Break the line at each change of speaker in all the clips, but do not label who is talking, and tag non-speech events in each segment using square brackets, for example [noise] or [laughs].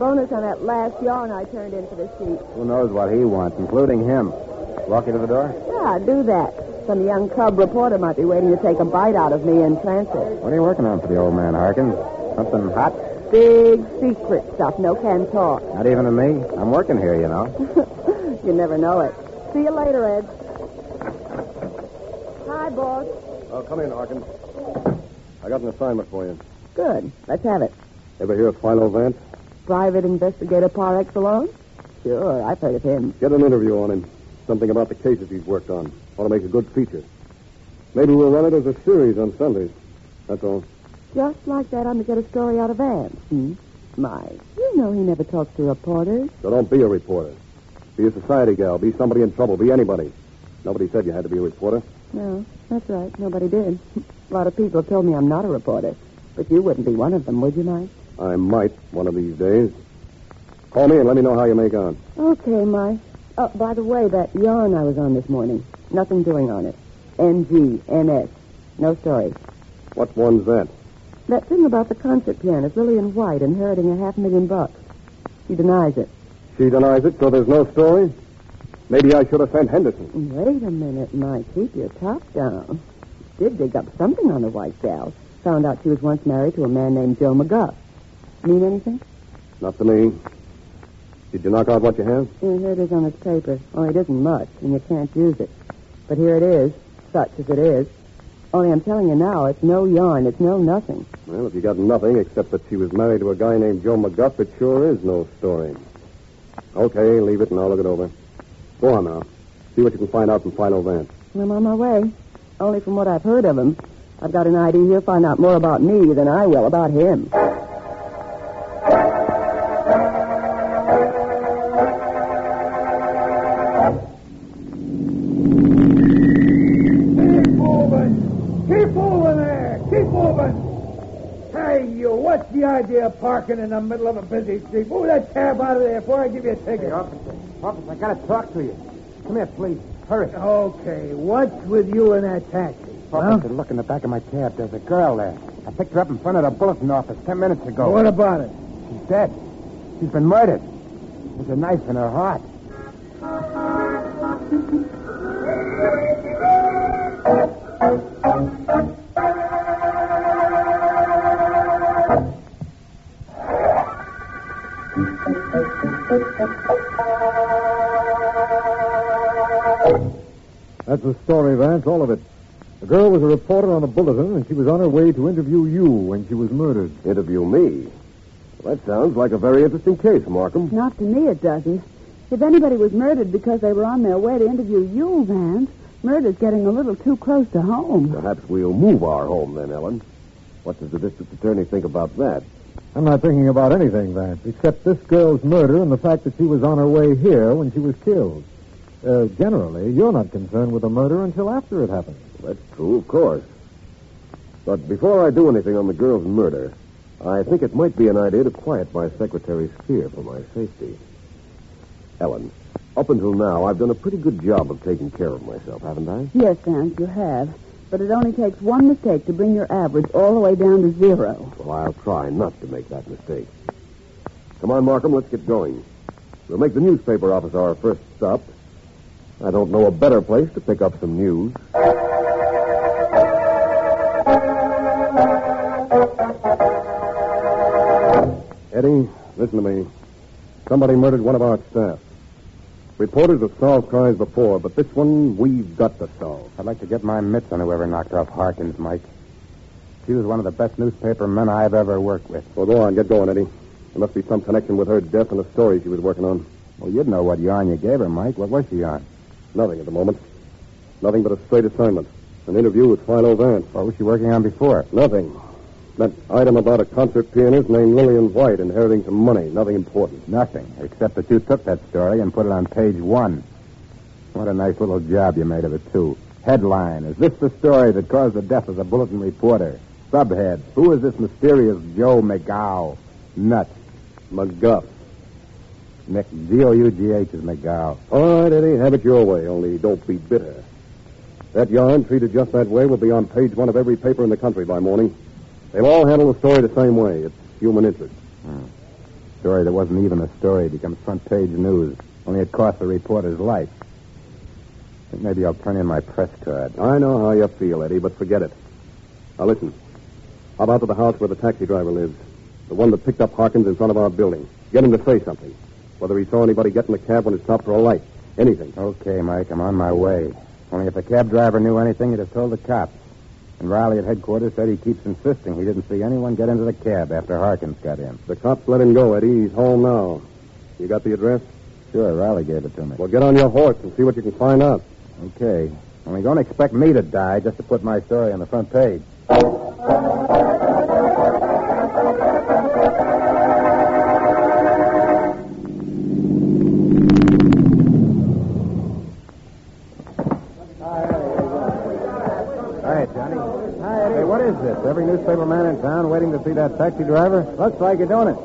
Bonus on that last yarn I turned in for the sheet.
Who knows what he wants, including him. Walk you to the door?
Yeah, do that. Some young cub reporter might be waiting to take a bite out of me in transit.
What are you working on for the old man, Harkins? Something hot?
Big secret stuff. No can talk.
Not even to me. I'm working here, you know. [laughs]
you never know it. See you later, Ed. Hi, boss.
Oh, come in, Harkins. I got an assignment for you.
Good. Let's have it.
Ever hear of Philo Vance?
Private investigator par excellence? Sure, I've heard of him.
Get an interview on him. Something about the cases he's worked on. Want to make a good feature. Maybe we'll run it as a series on Sundays. That's all.
Just like that, I'm to get a story out of Vance. Hmm? My, you know he never talks to reporters.
So don't be a reporter. Be a society gal. Be somebody in trouble. Be anybody. Nobody said you had to be a reporter.
No, that's right. Nobody did. [laughs] A lot of people have told me I'm not a reporter. But you wouldn't be one of them, would you, Mike?
I might one of these days. Call me and let me know how you make out.
Okay, Mike. Oh, by the way, that yarn I was on this morning. Nothing doing on it. NG, NS. No story.
What one's that?
That thing about the concert pianist, Lillian White, inheriting a half million bucks. She denies it.
She denies it, so there's no story? Maybe I should have sent Henderson.
Wait a minute, Mike. Keep your top down. Did dig up something on the white gal. Found out she was once married to a man named Joe McGuff. Mean anything?
Not to me. Did you knock out what you have?
Yeah, here it is on this paper. Only it isn't much, and you can't use it. But here it is, such as it is. Only I'm telling you now, it's no yarn. It's no nothing.
Well, if you got nothing except that she was married to a guy named Joe McGuff, it sure is no story. Okay, leave it and I'll look it over. Go on now. See what you can find out from Philo Vance.
I'm on my way. Only from what I've heard of him, I've got an idea he'll find out more about me than I will about him.
The idea of parking in the middle of a busy street? Move that cab out of there before I give you a ticket.
officer. Officer, I gotta talk to you. Come here, please. Hurry.
Okay, what's with you in that taxi?
Officer, look in the back of my cab. There's a girl there. I picked her up in front of the bulletin office ten minutes ago.
What about it?
She's dead. She's been murdered. There's a knife in her heart.
That's the story, Vance, all of it. The girl was a reporter on the bulletin, and she was on her way to interview you when she was murdered.
Interview me? Well, that sounds like a very interesting case, Markham.
Not to me, it doesn't. If anybody was murdered because they were on their way to interview you, Vance, murder's getting a little too close to home.
Perhaps we'll move our home then, Ellen. What does the district attorney think about that?
I'm not thinking about anything, Vance, except this girl's murder and the fact that she was on her way here when she was killed. Uh, generally, you're not concerned with a murder until after it happens.
That's true, of course. But before I do anything on the girl's murder, I think it might be an idea to quiet my secretary's fear for my safety. Ellen, up until now, I've done a pretty good job of taking care of myself, haven't I?
Yes, Vance, you have. But it only takes one mistake to bring your average all the way down to zero.
Well, I'll try not to make that mistake. Come on, Markham, let's get going. We'll make the newspaper office our first stop. I don't know a better place to pick up some news. Eddie, listen to me. Somebody murdered one of our staff. Reporters have solved crimes before, but this one we've got to solve.
I'd like to get my mitts on whoever knocked off Harkins, Mike. She was one of the best newspaper men I've ever worked with.
Well, go on, get going, Eddie. There must be some connection with her death and the story she was working on.
Well, you'd know what yarn you gave her, Mike. What was she on?
Nothing at the moment. Nothing but a straight assignment. An interview with Philo Vance.
What was she working on before?
Nothing. That item about a concert pianist named Lillian White inheriting some money. Nothing important.
Nothing, except that you took that story and put it on page one. What a nice little job you made of it, too. Headline Is this the story that caused the death of the bulletin reporter? Subhead Who is this mysterious Joe McGow? Nuts.
McGuff.
Nick, G O U G H is McGow.
All right, Eddie, have it your way, only don't be bitter. That yarn, treated just that way, will be on page one of every paper in the country by morning. They'll all handle the story the same way. It's human interest. Hmm.
Story that wasn't even a story becomes front page news. Only it cost the reporter's life. Think maybe I'll turn in my press card.
I know how you feel, Eddie, but forget it. Now listen. How about to the house where the taxi driver lives? The one that picked up Harkins in front of our building. Get him to say something. Whether he saw anybody get in the cab when it stopped for a light. Anything.
Okay, Mike, I'm on my way. Only if the cab driver knew anything, he'd have told the cops. And Riley at headquarters said he keeps insisting he didn't see anyone get into the cab after Harkins got in.
The cops let him go, Eddie. He's home now. You got the address?
Sure, Riley gave it to me.
Well, get on your horse and see what you can find out.
Okay. Only don't expect me to die just to put my story on the front page. Waiting to see that taxi driver?
Looks like you're doing it.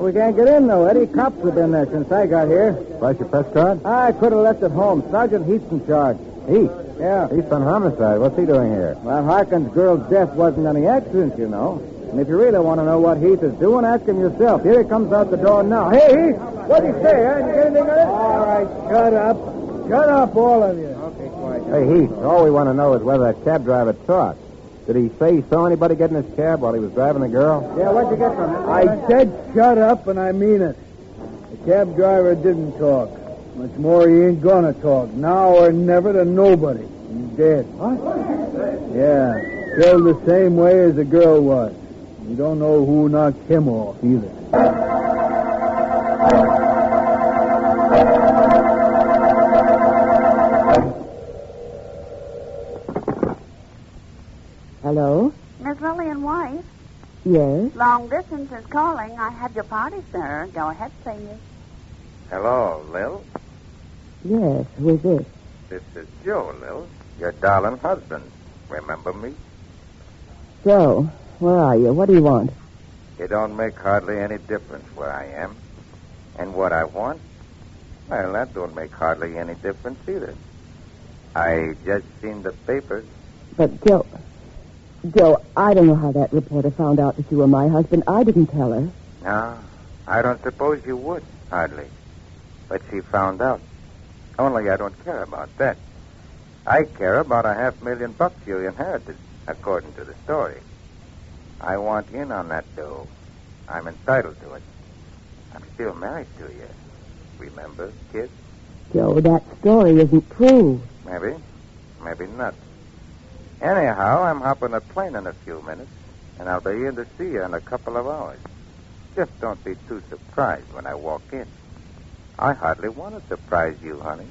We can't get in, though, Eddie. Cops have been there since I got here.
Flash your press card?
I could have left it home. Sergeant Heath's in charge.
Heath.
Yeah.
Heath on homicide. What's he doing here?
Well, Harkin's girl's death wasn't any accident, you know. And if you really want to know what Heath is doing, ask him yourself. Here he comes out the door now. Hey, Heath, what'd he say, huh? Did you get anything on it? All right, shut up. Shut up, all of you. Okay, quiet.
Hey, Heath, all we want to know is whether that cab driver talked. Did he say he saw anybody get in his cab while he was driving the girl?
Yeah, what'd you get from it? I said shut up, and I mean it. The cab driver didn't talk. Much more, he ain't gonna talk. Now or never to nobody. He's dead. What? Yeah, killed the same way as the girl was. You don't know who knocked him off either.
Yes?
long distance is calling. I have your party, sir. Go ahead, please.
Hello, Lil.
Yes. Who is this?
This is Joe, Lil. Your darling husband. Remember me?
Joe, where are you? What do you want?
It don't make hardly any difference where I am. And what I want? Well, that don't make hardly any difference either. I just seen the papers.
But, Joe. Joe, I don't know how that reporter found out that you were my husband. I didn't tell her.
No, I don't suppose you would, hardly. But she found out. Only I don't care about that. I care about a half million bucks you inherited, according to the story. I want in on that dough. I'm entitled to it. I'm still married to you. Remember, kid?
Joe, that story isn't true.
Maybe. Maybe not. Anyhow, I'm hopping a plane in a few minutes, and I'll be in to see you in a couple of hours. Just don't be too surprised when I walk in. I hardly want to surprise you, honey.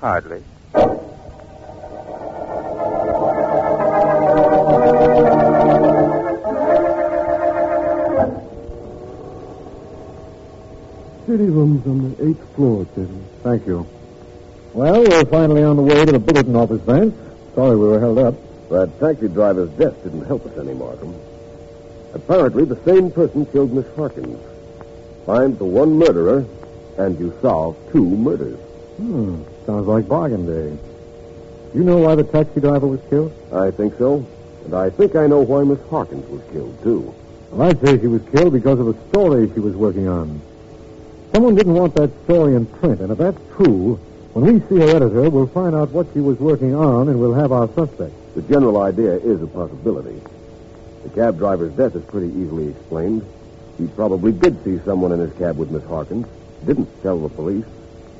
Hardly.
City room's on the eighth floor, Kevin.
Thank you. Well, we're finally on the way to the bulletin office, Vance. Sorry we were held up.
That taxi driver's death didn't help us any, Markham. Apparently, the same person killed Miss Harkins. Find the one murderer, and you solve two murders.
Hmm. Sounds like bargain day. You know why the taxi driver was killed?
I think so. And I think I know why Miss Harkins was killed, too.
Well, I'd say she was killed because of a story she was working on. Someone didn't want that story in print, and if that's true, when we see her editor, we'll find out what she was working on, and we'll have our suspect.
The general idea is a possibility. The cab driver's death is pretty easily explained. He probably did see someone in his cab with Miss Harkins, didn't tell the police,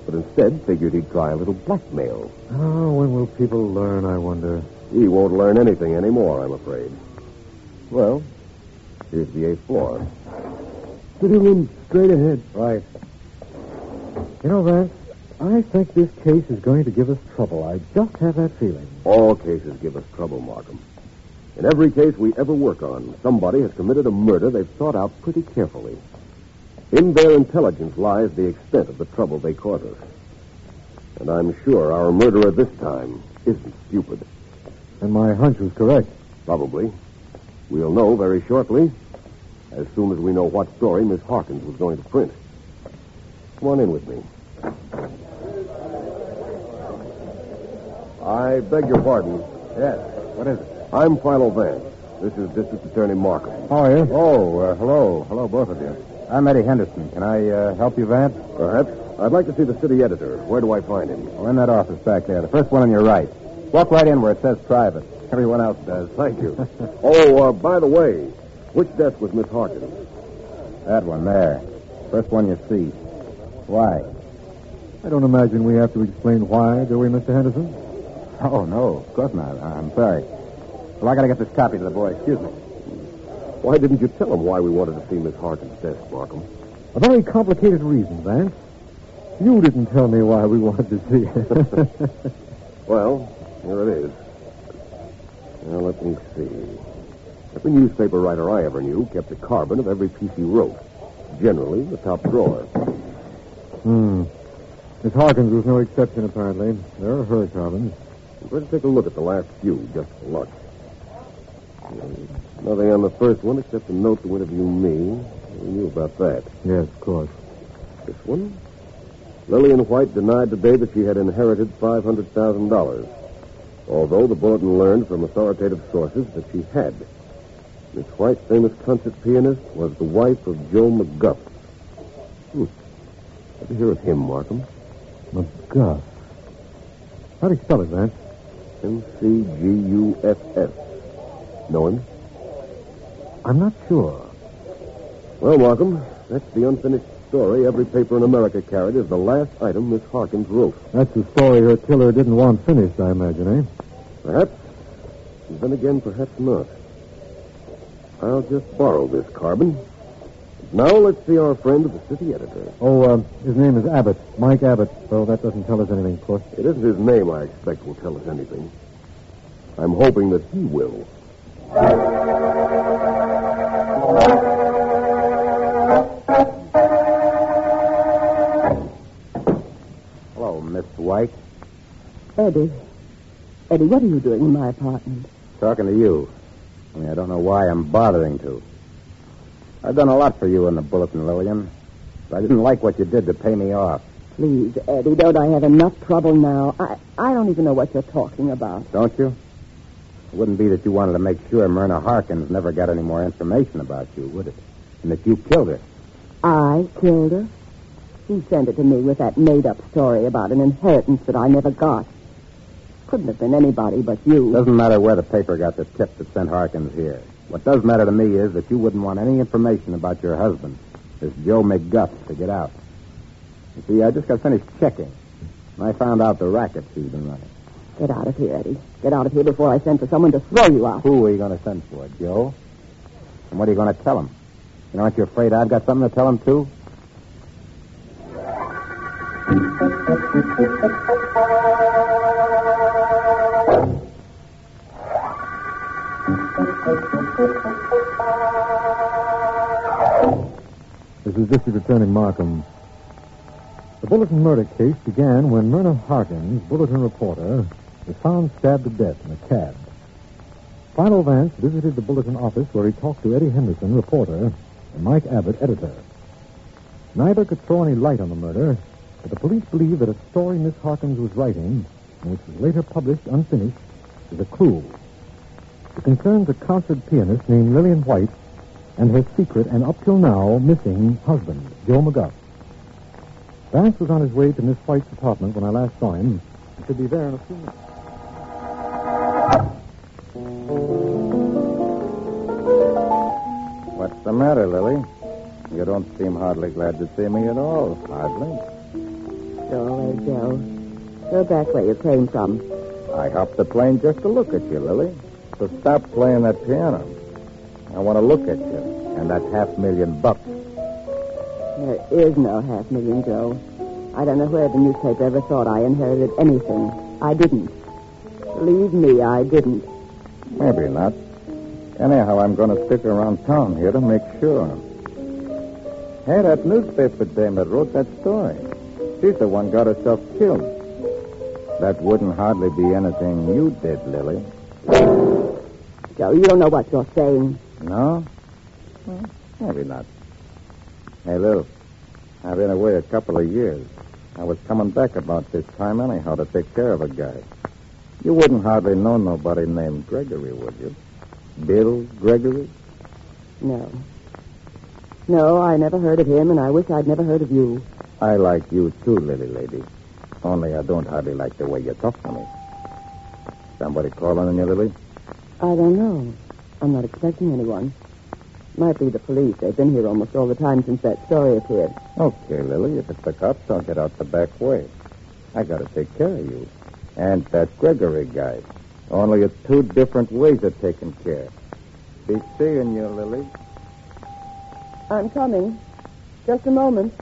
but instead figured he'd try a little blackmail.
Oh, when will people learn, I wonder?
He won't learn anything anymore, I'm afraid. Well, here's the eighth floor. City room straight ahead.
Right. You know, Vance, I think this case is going to give us trouble. I just have that feeling.
All cases give us trouble, Markham. In every case we ever work on, somebody has committed a murder they've thought out pretty carefully. In their intelligence lies the extent of the trouble they cause us. And I'm sure our murderer this time isn't stupid.
And my hunch was correct.
Probably. We'll know very shortly, as soon as we know what story Miss Harkins was going to print. Come on in with me. I beg your pardon.
Yes. What is it?
I'm Philo Vance. This is District Attorney Markham.
How are you?
Oh, uh, hello. Hello, both of you. I'm Eddie Henderson. Can I uh, help you, Vance?
Perhaps. I'd like to see the city editor. Where do I find him?
Well, in that office back there. The first one on your right. Walk right in where it says private. Everyone else does.
Thank you. [laughs] oh, uh, by the way, which desk was Miss Harkins?
That one there. First one you see. Why?
I don't imagine we have to explain why, do we, Mr. Henderson?
Oh, no. Of course not. I'm sorry. Well, I got to get this copy to the boy. Excuse me.
Why didn't you tell him why we wanted to see Miss Harkins' desk, Markham?
A very complicated reason, Vance. You didn't tell me why we wanted to see it. [laughs]
Well, here it is. Now, let me see. Every newspaper writer I ever knew kept a carbon of every piece he wrote. Generally, the top drawer.
hmm. Miss Harkins was no exception, apparently. There are her carbons.
Let's take a look at the last few, just for luck. Nothing on the first one except a note to interview me. We knew about that.
Yes, of course.
This one? Lillian White denied today that she had inherited $500,000. Although the bulletin learned from authoritative sources that she had. Miss White, famous concert pianist, was the wife of Joe McGuff. Hmm. Ever hear of him, Markham?
McGuff. How do you spell it, Vance?
M-C-G-U-F-F. Know him?
I'm not sure.
Well, Markham, that's the unfinished story every paper in America carried as the last item Miss Harkins wrote.
That's the story her killer didn't want finished, I imagine, eh?
Perhaps. And then again, perhaps not. I'll just borrow this carbon. Now let's see our friend, the city editor.
Oh, uh, his name is Abbott. Mike Abbott. Though that doesn't tell us anything, of course.
It isn't his name I expect will tell us anything. I'm hoping that he will.
Hello, Miss White.
Eddie. Eddie, what are you doing in my apartment?
Talking to you. I mean, I don't know why I'm bothering to. I've done a lot for you in the bulletin, Lillian. But I didn't like what you did to pay me off.
Please, Eddie, don't I have enough trouble now? I, I don't even know what you're talking about.
Don't you? It wouldn't be that you wanted to make sure Myrna Harkins never got any more information about you, would it? And that you killed her.
I killed her? He sent it to me with that made-up story about an inheritance that I never got. Couldn't have been anybody but you.
Doesn't matter where the paper got the tip that sent Harkins here. What does matter to me is that you wouldn't want any information about your husband, this Joe McGuff, to get out. You see, I just got finished checking. And I found out the racket he's been running.
Get out of here, Eddie. Get out of here before I send for someone to throw you out.
Who are you going to send for, Joe? And what are you going to tell him? You know, aren't you afraid I've got something to tell him, too? [laughs]
This is District Attorney Markham. The Bulletin murder case began when Myrna Harkins, Bulletin reporter, was found stabbed to death in a cab. Philo Vance visited the Bulletin office where he talked to Eddie Henderson, reporter, and Mike Abbott, editor. Neither could throw any light on the murder, but the police believe that a story Miss Harkins was writing, and which was later published unfinished, is a clue. It concerns a concert pianist named Lillian White and her secret and up till now missing husband, Joe McGuff. Vance was on his way to Miss White's apartment when I last saw him. He should be there in a few minutes.
What's the matter, Lily? You don't seem hardly glad to see me at all. Hardly.
Go away, Joe. Go back where you came from.
I hopped the plane just to look at you, Lily. So stop playing that piano. I want to look at you. And that half million bucks.
There is no half million, Joe. I don't know where the newspaper ever thought I inherited anything. I didn't. Believe me, I didn't.
Maybe not.
Anyhow, I'm going to stick around town here to make sure. Hey, that newspaper dame that wrote that story. She's the one got herself killed. That wouldn't hardly be anything you did, Lily.
Joe, you don't know what you're saying.
No? Well, maybe not. Hey, Lil, I've been away a couple of years. I was coming back about this time anyhow to take care of a guy. You wouldn't hardly know nobody named Gregory, would you? Bill Gregory?
No. No, I never heard of him, and I wish I'd never heard of you.
I like you too, Lily lady. Only I don't hardly like the way you talk to me. Somebody calling on you, Lily?
I don't know. I'm not expecting anyone. Might be the police. They've been here almost all the time since that story appeared.
Okay, Lily. If it's the cops, I'll get out the back way. I gotta take care of you. And that Gregory guy. Only it's two different ways of taking care. Be seeing you, Lily.
I'm coming. Just a moment.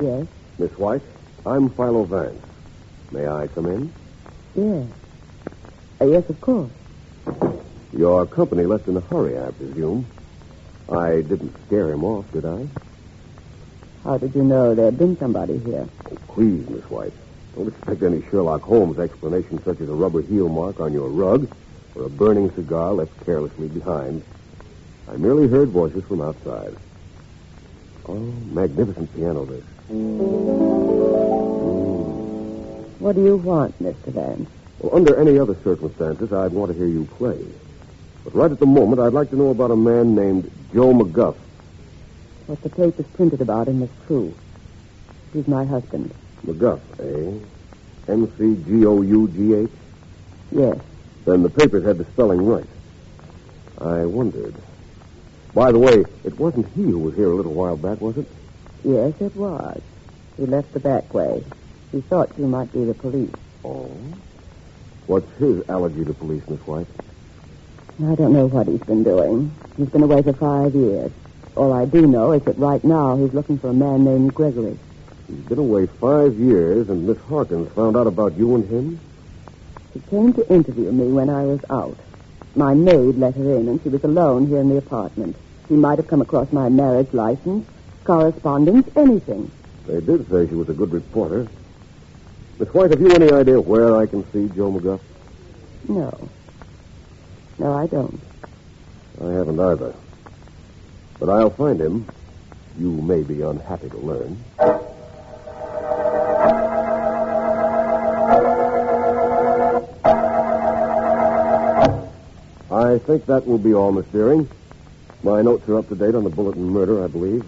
Yes,
Miss White, I'm Philo Vance. May I come in?
yes. Uh, yes, of course.
Your company left in a hurry, I presume. I didn't scare him off, did I?
How did you know there'd been somebody here?
Oh, please, Miss White. Don't expect any Sherlock Holmes explanation such as a rubber heel mark on your rug or a burning cigar left carelessly behind. I merely heard voices from outside. Oh, magnificent piano this.
What do you want, Mr. Vance?
Well, under any other circumstances, I'd want to hear you play. But right at the moment, I'd like to know about a man named Joe McGuff.
What the papers printed about him is true. He's my husband.
McGuff, eh? M-C-G-O-U-G-H?
Yes.
Then the papers had the spelling right. I wondered. By the way, it wasn't he who was here a little while back, was it?
Yes, it was. He left the back way. He thought you might be the police.
Oh? What's his allergy to police, Miss White?
I don't know what he's been doing. He's been away for five years. All I do know is that right now he's looking for a man named Gregory.
He's been away five years, and Miss Harkins found out about you and him?
She came to interview me when I was out. My maid let her in, and she was alone here in the apartment. She might have come across my marriage license, correspondence, anything.
They did say she was a good reporter. Miss White, have you any idea where I can see Joe McGuff?
No. No, I don't.
I haven't either. But I'll find him. You may be unhappy to learn. I think that will be all, Miss Deering. My notes are up to date on the bulletin murder, I believe.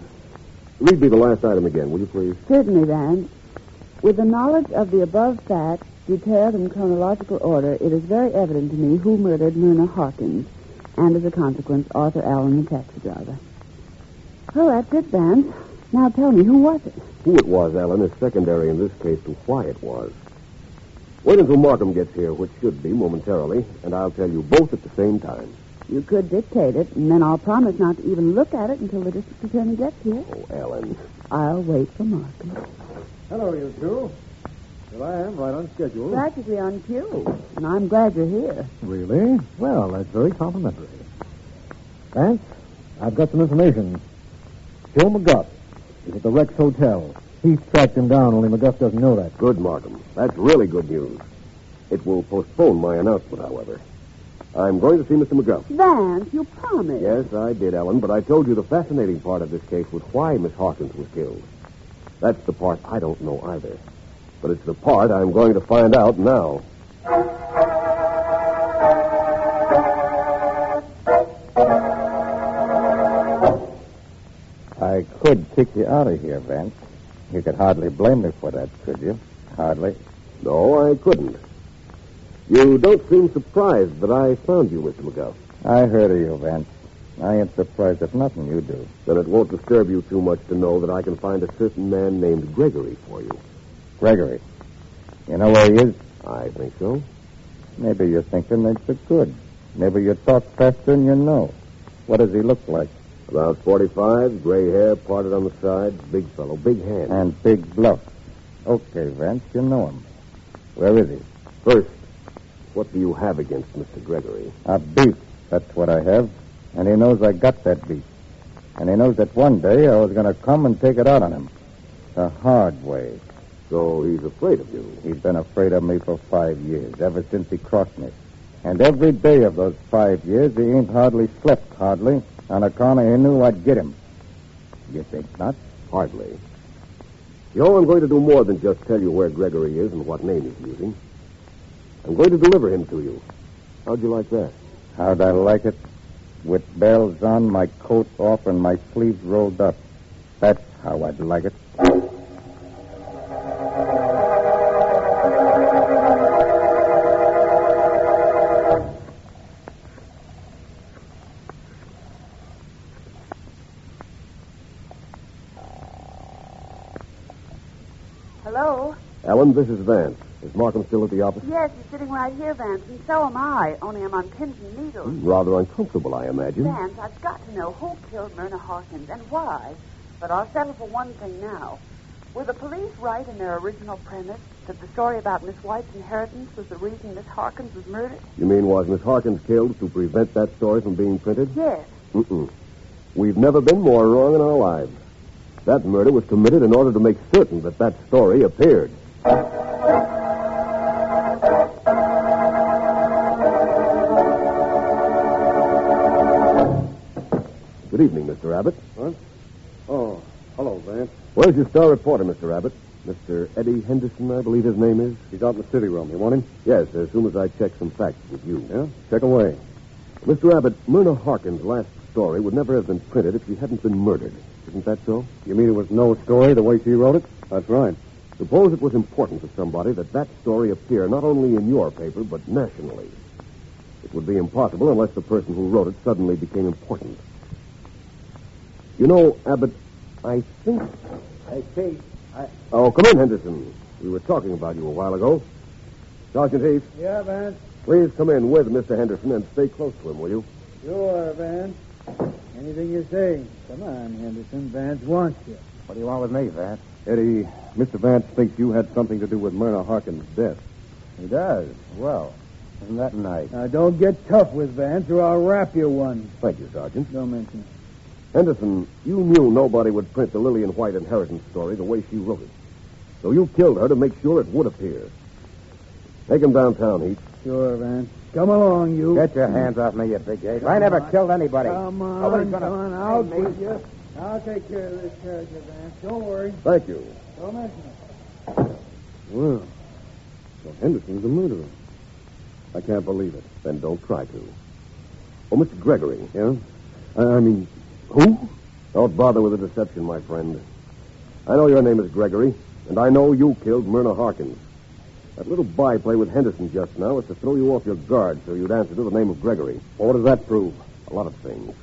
Read me the last item again, will you please?
Certainly, Vance. With the knowledge of the above facts, detailed in chronological order, it is very evident to me who murdered Myrna Hawkins, and as a consequence, Arthur Allen, the taxi driver. Oh, that's it, Vance. Now tell me, who was it?
Who it was, Ellen, is secondary in this case to why it was. Wait until Markham gets here, which should be momentarily, and I'll tell you both at the same time.
You could dictate it, and then I'll promise not to even look at it until the district attorney gets here.
Oh, Ellen.
I'll wait for Markham.
Hello, you two. Well, I am, right on schedule.
Practically on cue, and I'm glad you're here.
Really? Well, that's very complimentary. Vance, I've got some information. Joe McGuff is at the Rex Hotel. He's tracked him down, only McGuff doesn't know that.
Good, Markham. That's really good news. It will postpone my announcement, however. I'm going to see Mr. McGuff.
Vance, you promised.
Yes, I did, Ellen, but I told you the fascinating part of this case was why Miss Hawkins was killed. That's the part I don't know either. But it's the part I'm going to find out now.
I could kick you out of here, Vance. You could hardly blame me for that, could you? Hardly.
No, I couldn't. You don't seem surprised that I found you, Mr. McGuff.
I heard of you, Vance. I ain't surprised at nothing you do.
Then it won't disturb you too much to know that I can find a certain man named Gregory for you.
Gregory. You know where he is?
I think so.
Maybe you're thinking that's you're good. Maybe you talk faster than you know. What does he look like?
About 45, gray hair parted on the sides, big fellow, big hand.
And big bluff. Okay, Vance, you know him. Where is he?
First, what do you have against Mr. Gregory?
A beef. That's what I have. And he knows I got that beast. And he knows that one day I was going to come and take it out on him. The hard way.
So he's afraid of you.
He's been afraid of me for five years, ever since he crossed me. And every day of those five years, he ain't hardly slept, hardly, on account of he knew I'd get him. You think not?
Hardly. You know, I'm going to do more than just tell you where Gregory is and what name he's using. I'm going to deliver him to you. How'd you like that?
How'd I like it? With bells on, my coat off, and my sleeves rolled up. That's how I'd like it.
Hello?
Ellen, this is Vance. Is Markham still at the office?
Yes, he's sitting right here, Vance, and so am I. Only I'm on pins and needles.
Hmm, rather uncomfortable, I imagine.
Vance, I've got to know who killed Myrna Hawkins and why. But I'll settle for one thing now. Were the police right in their original premise that the story about Miss White's inheritance was the reason Miss Hawkins was murdered?
You mean was Miss Harkins killed to prevent that story from being printed?
Yes.
Mm-mm. We've never been more wrong in our lives. That murder was committed in order to make certain that that story appeared. Good evening, Mr. Abbott.
What? Oh, hello, Vance.
Where's your star reporter, Mr. Abbott? Mr. Eddie Henderson, I believe his name is.
He's out in the city room. You want him?
Yes, as soon as I check some facts with you.
Yeah? Check away.
Mr. Abbott, Myrna Harkins' last story would never have been printed if she hadn't been murdered. Isn't that so?
You mean it was no story the way she wrote it? That's right.
Suppose it was important to somebody that that story appear not only in your paper, but nationally. It would be impossible unless the person who wrote it suddenly became important. You know, Abbott, I think.
I Kate, I...
Oh, come in, Henderson. We were talking about you a while ago. Sergeant Heath,
Yeah, Vance?
please come in with Mr. Henderson and stay close to him, will you?
Sure, Vance. Anything you say. Come on, Henderson. Vance wants you.
What do you want with me, Vance?
Eddie, Mr. Vance thinks you had something to do with Myrna Harkins' death.
He does. Well, isn't that nice?
Now, don't get tough with Vance, or I'll rap you one.
Thank you, Sergeant.
Don't mention it.
Henderson, you knew nobody would print the Lillian White inheritance story the way she wrote it. So you killed her to make sure it would appear. Take him downtown, Heath.
Sure, Vance. Come along, you.
Get your hands off me, you big ape. I never killed anybody.
Come on,
Nobody's
come
gonna
on. I'll
hang me.
get you. I'll take care of this character, Vance. Don't worry.
Thank you.
Don't mention it.
Well, so Henderson's a murderer. I can't believe it.
Then don't try to. Oh, Mr. Gregory.
Yeah? I, I mean, who?
Don't bother with the deception, my friend. I know your name is Gregory, and I know you killed Myrna Harkins. That little byplay with Henderson just now was to throw you off your guard so you'd answer to the name of Gregory.
Well, what does that prove?
A lot of things.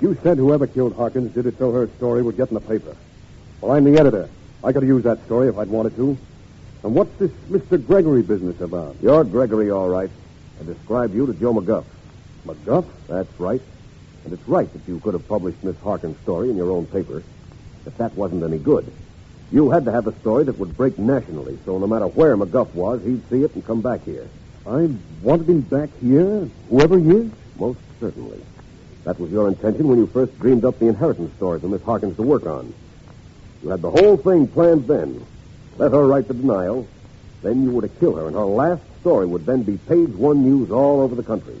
You said whoever killed Harkins did it so her story would get in the paper. Well, I'm the editor. I could have used that story if I'd wanted to. And what's this Mr. Gregory business about?
You're Gregory, all right. I described you to Joe McGuff.
McGuff?
That's right. And it's right that you could have published Miss Harkins' story in your own paper. If that wasn't any good, you had to have a story that would break nationally, so no matter where McGuff was, he'd see it and come back here.
I wanted him back here, whoever he is.
Most certainly. That was your intention when you first dreamed up the inheritance story for Miss Harkins to work on. You had the whole thing planned then. Let her write the denial. Then you were to kill her, and her last story would then be page one news all over the country.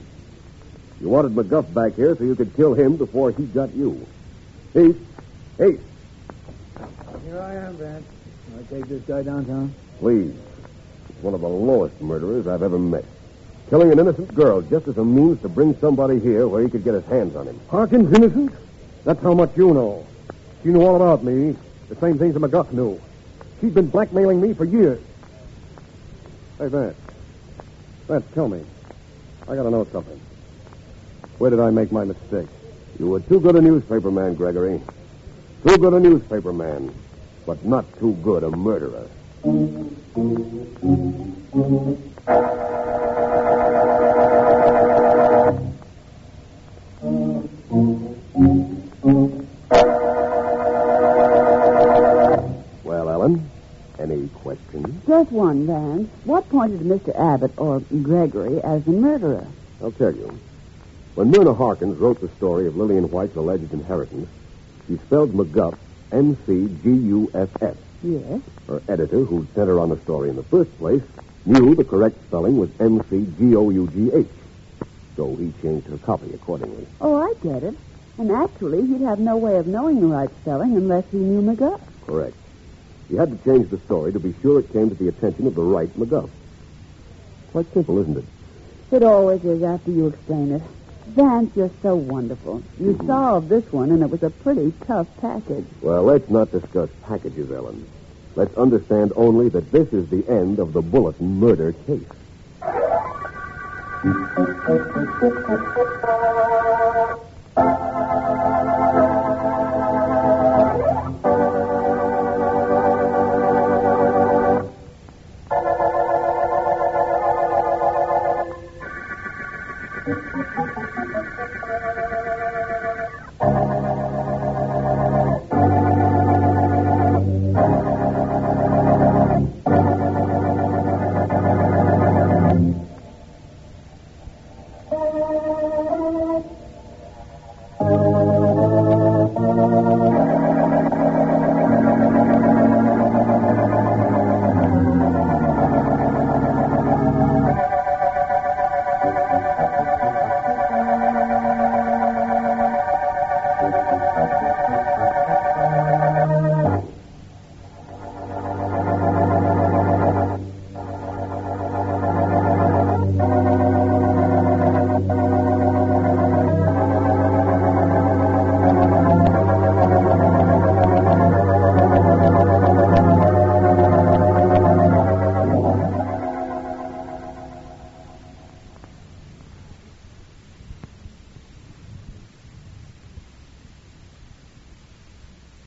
You wanted McGuff back here so you could kill him before he got you. Heath, Heath,
Here I am, Vance. I take this guy downtown.
please. He's one of the lowest murderers I've ever met. Killing an innocent girl just as a means to bring somebody here where he could get his hands on him.
Harkins innocent? That's how much you know. She knew all about me. The same things that McGuff knew. She's been blackmailing me for years. Hey, Vance. Vance, tell me. I gotta know something. Where did I make my mistake?
You were too good a newspaper man, Gregory. Too good a newspaper man, but not too good a murderer. Well, Ellen, any questions?
Just one, Vance. What pointed to Mr. Abbott or Gregory as the murderer?
I'll tell you. When Myrna Harkins wrote the story of Lillian White's alleged inheritance, she spelled McGuff M-C-G-U-F-F.
Yes.
Her editor, who'd sent her on the story in the first place, knew the correct spelling was M-C-G-O-U-G-H. So he changed her copy accordingly.
Oh, I get it. And actually, he'd have no way of knowing the right spelling unless he knew McGuff.
Correct. He had to change the story to be sure it came to the attention of the right McGuff. Quite simple, isn't it?
It always is after you explain it. Vance, you're so wonderful. You
Mhm.
solved this one, and it was a pretty tough package.
Well, let's not discuss packages, Ellen. Let's understand only that this is the end of the Bulletin murder case.